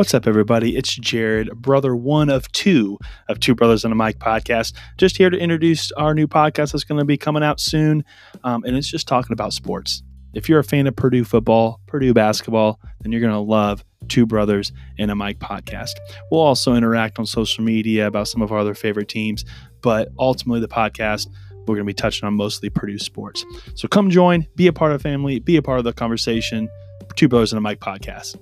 What's up, everybody? It's Jared, brother one of two of Two Brothers and a Mic podcast. Just here to introduce our new podcast that's going to be coming out soon. Um, and it's just talking about sports. If you're a fan of Purdue football, Purdue basketball, then you're going to love Two Brothers and a Mic podcast. We'll also interact on social media about some of our other favorite teams, but ultimately, the podcast, we're going to be touching on mostly Purdue sports. So come join, be a part of the family, be a part of the conversation. Two Brothers and a Mic podcast.